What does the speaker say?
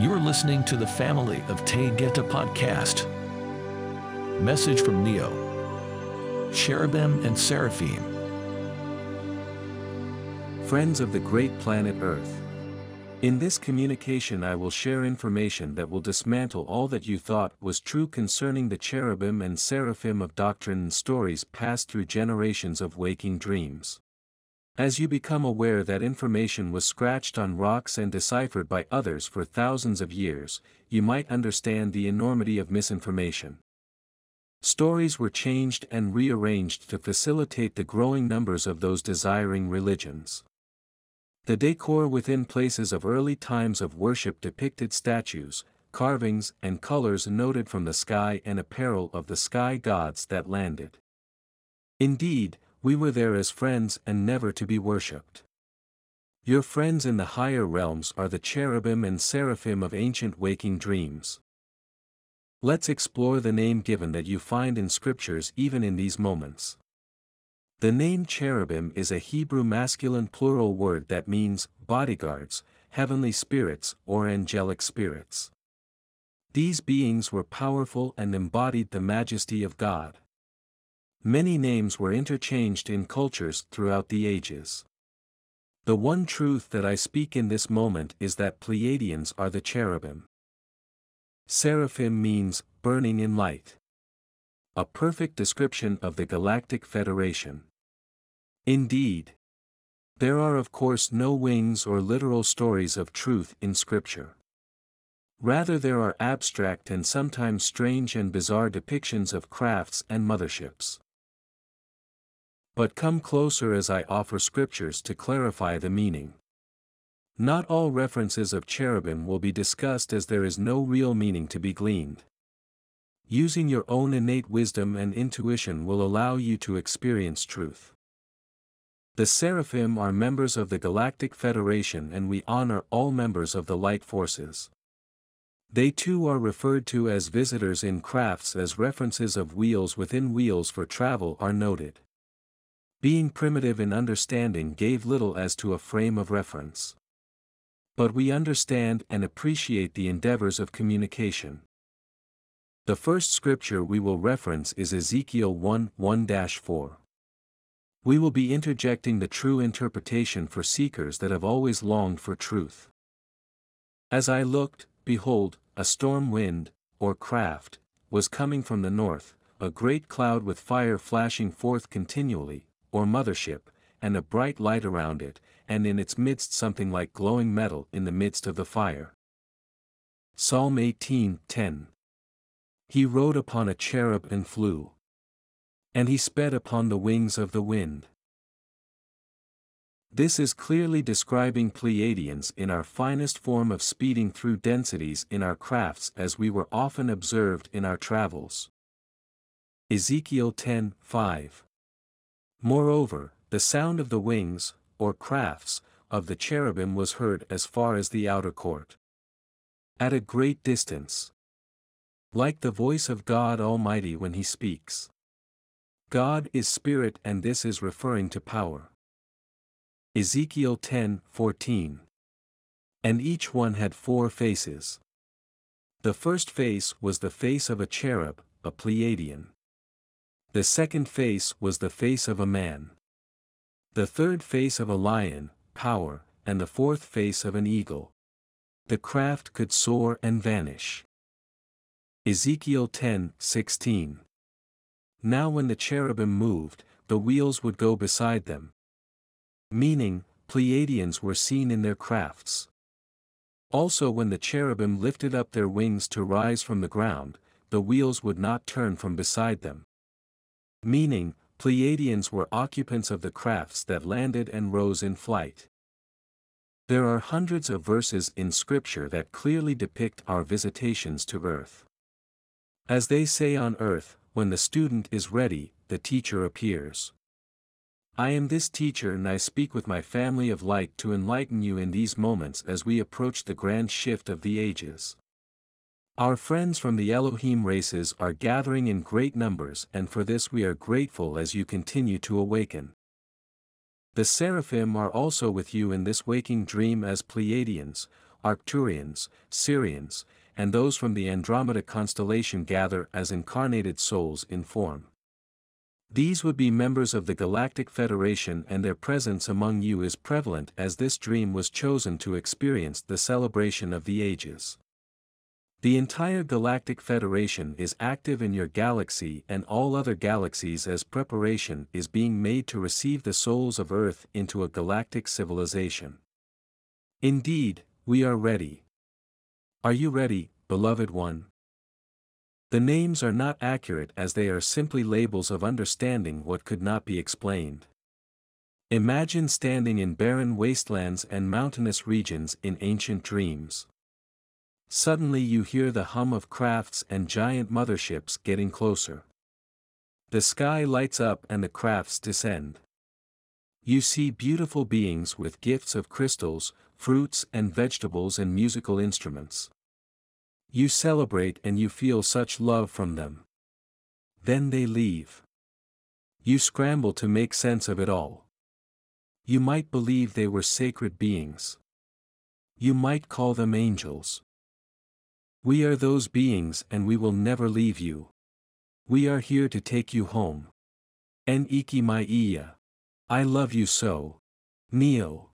You are listening to the family of Taygeta podcast. Message from Neioh. Cherubim and Seraphim. Friends of the great planet Earth. In this communication I will share information that will dismantle all that you thought was true concerning the cherubim and seraphim of doctrine and stories passed through generations of waking dreams. As you become aware that information was scratched on rocks and deciphered by others for thousands of years, you might understand the enormity of misinformation. Stories were changed and rearranged to facilitate the growing numbers of those desiring religions. The decor within places of early times of worship depicted statues, carvings and colors noted from the sky and apparel of the sky gods that landed. Indeed, we were there as friends and never to be worshipped. Your friends in the higher realms are the cherubim and seraphim of ancient waking dreams. Let's explore the name given that you find in scriptures even in these moments. The name cherubim is a Hebrew masculine plural word that means bodyguards, heavenly spirits, or angelic spirits. These beings were powerful and embodied the majesty of God. Many names were interchanged in cultures throughout the ages. The one truth that I speak in this moment is that Pleiadians are the cherubim. Seraphim means, burning in light. A perfect description of the Galactic Federation. Indeed. There are of course no wings or literal stories of truth in Scripture. Rather there are abstract and sometimes strange and bizarre depictions of crafts and motherships. But come closer as I offer scriptures to clarify the meaning. Not all references of cherubim will be discussed as there is no real meaning to be gleaned. Using your own innate wisdom and intuition will allow you to experience truth. The Seraphim are members of the Galactic Federation and we honor all members of the light forces. They too are referred to as visitors in crafts as references of wheels within wheels for travel are noted being primitive in understanding gave little as to a frame of reference. But we understand and appreciate the endeavors of communication. The first scripture we will reference is Ezekiel 1 1 4. We will be interjecting the true interpretation for seekers that have always longed for truth. As I looked, behold, a storm wind, or craft, was coming from the north, a great cloud with fire flashing forth continually, or mothership, and a bright light around it, and in its midst something like glowing metal in the midst of the fire. Psalm 18:10. He rode upon a cherub and flew. And he sped upon the wings of the wind. This is clearly describing Pleiadians in our finest form of speeding through densities in our crafts as we were often observed in our travels. Ezekiel 10 5. Moreover, the sound of the wings, or crafts, of the cherubim was heard as far as the outer court. At a great distance. Like the voice of God Almighty when He speaks. God is spirit and this is referring to power. Ezekiel 10 14. And each one had four faces. The first face was the face of a cherub, a Pleiadian. The second face was the face of a man. The third face of a lion, power, and the fourth face of an eagle. The craft could soar and vanish. Ezekiel 10 16. Now when the cherubim moved, the wheels would go beside them. Meaning, Pleiadians were seen in their crafts. Also when the cherubim lifted up their wings to rise from the ground, the wheels would not turn from beside them. Meaning, Pleiadians were occupants of the crafts that landed and rose in flight. There are hundreds of verses in Scripture that clearly depict our visitations to earth. As they say on earth, when the student is ready, the teacher appears. I am this teacher and I speak with my family of light to enlighten you in these moments as we approach the grand shift of the ages. Our friends from the Elohim races are gathering in great numbers and for this we are grateful as you continue to awaken. The seraphim are also with you in this waking dream as Pleiadians, Arcturians, Sirians, and those from the Andromeda constellation gather as incarnated souls in form. These would be members of the Galactic Federation and their presence among you is prevalent as this dream was chosen to experience the celebration of the ages. The entire Galactic Federation is active in your galaxy and all other galaxies as preparation is being made to receive the souls of Earth into a galactic civilization. Indeed, we are ready. Are you ready, beloved one? The names are not accurate as they are simply labels of understanding what could not be explained. Imagine standing in barren wastelands and mountainous regions in ancient dreams. Suddenly you hear the hum of crafts and giant motherships getting closer. The sky lights up and the crafts descend. You see beautiful beings with gifts of crystals, fruits and vegetables and musical instruments. You celebrate and you feel such love from them. Then they leave. You scramble to make sense of it all. You might believe they were sacred beings. You might call them angels. We are those beings and we will never leave you. We are here to take you home. En iki iya. I love you so. Neioh.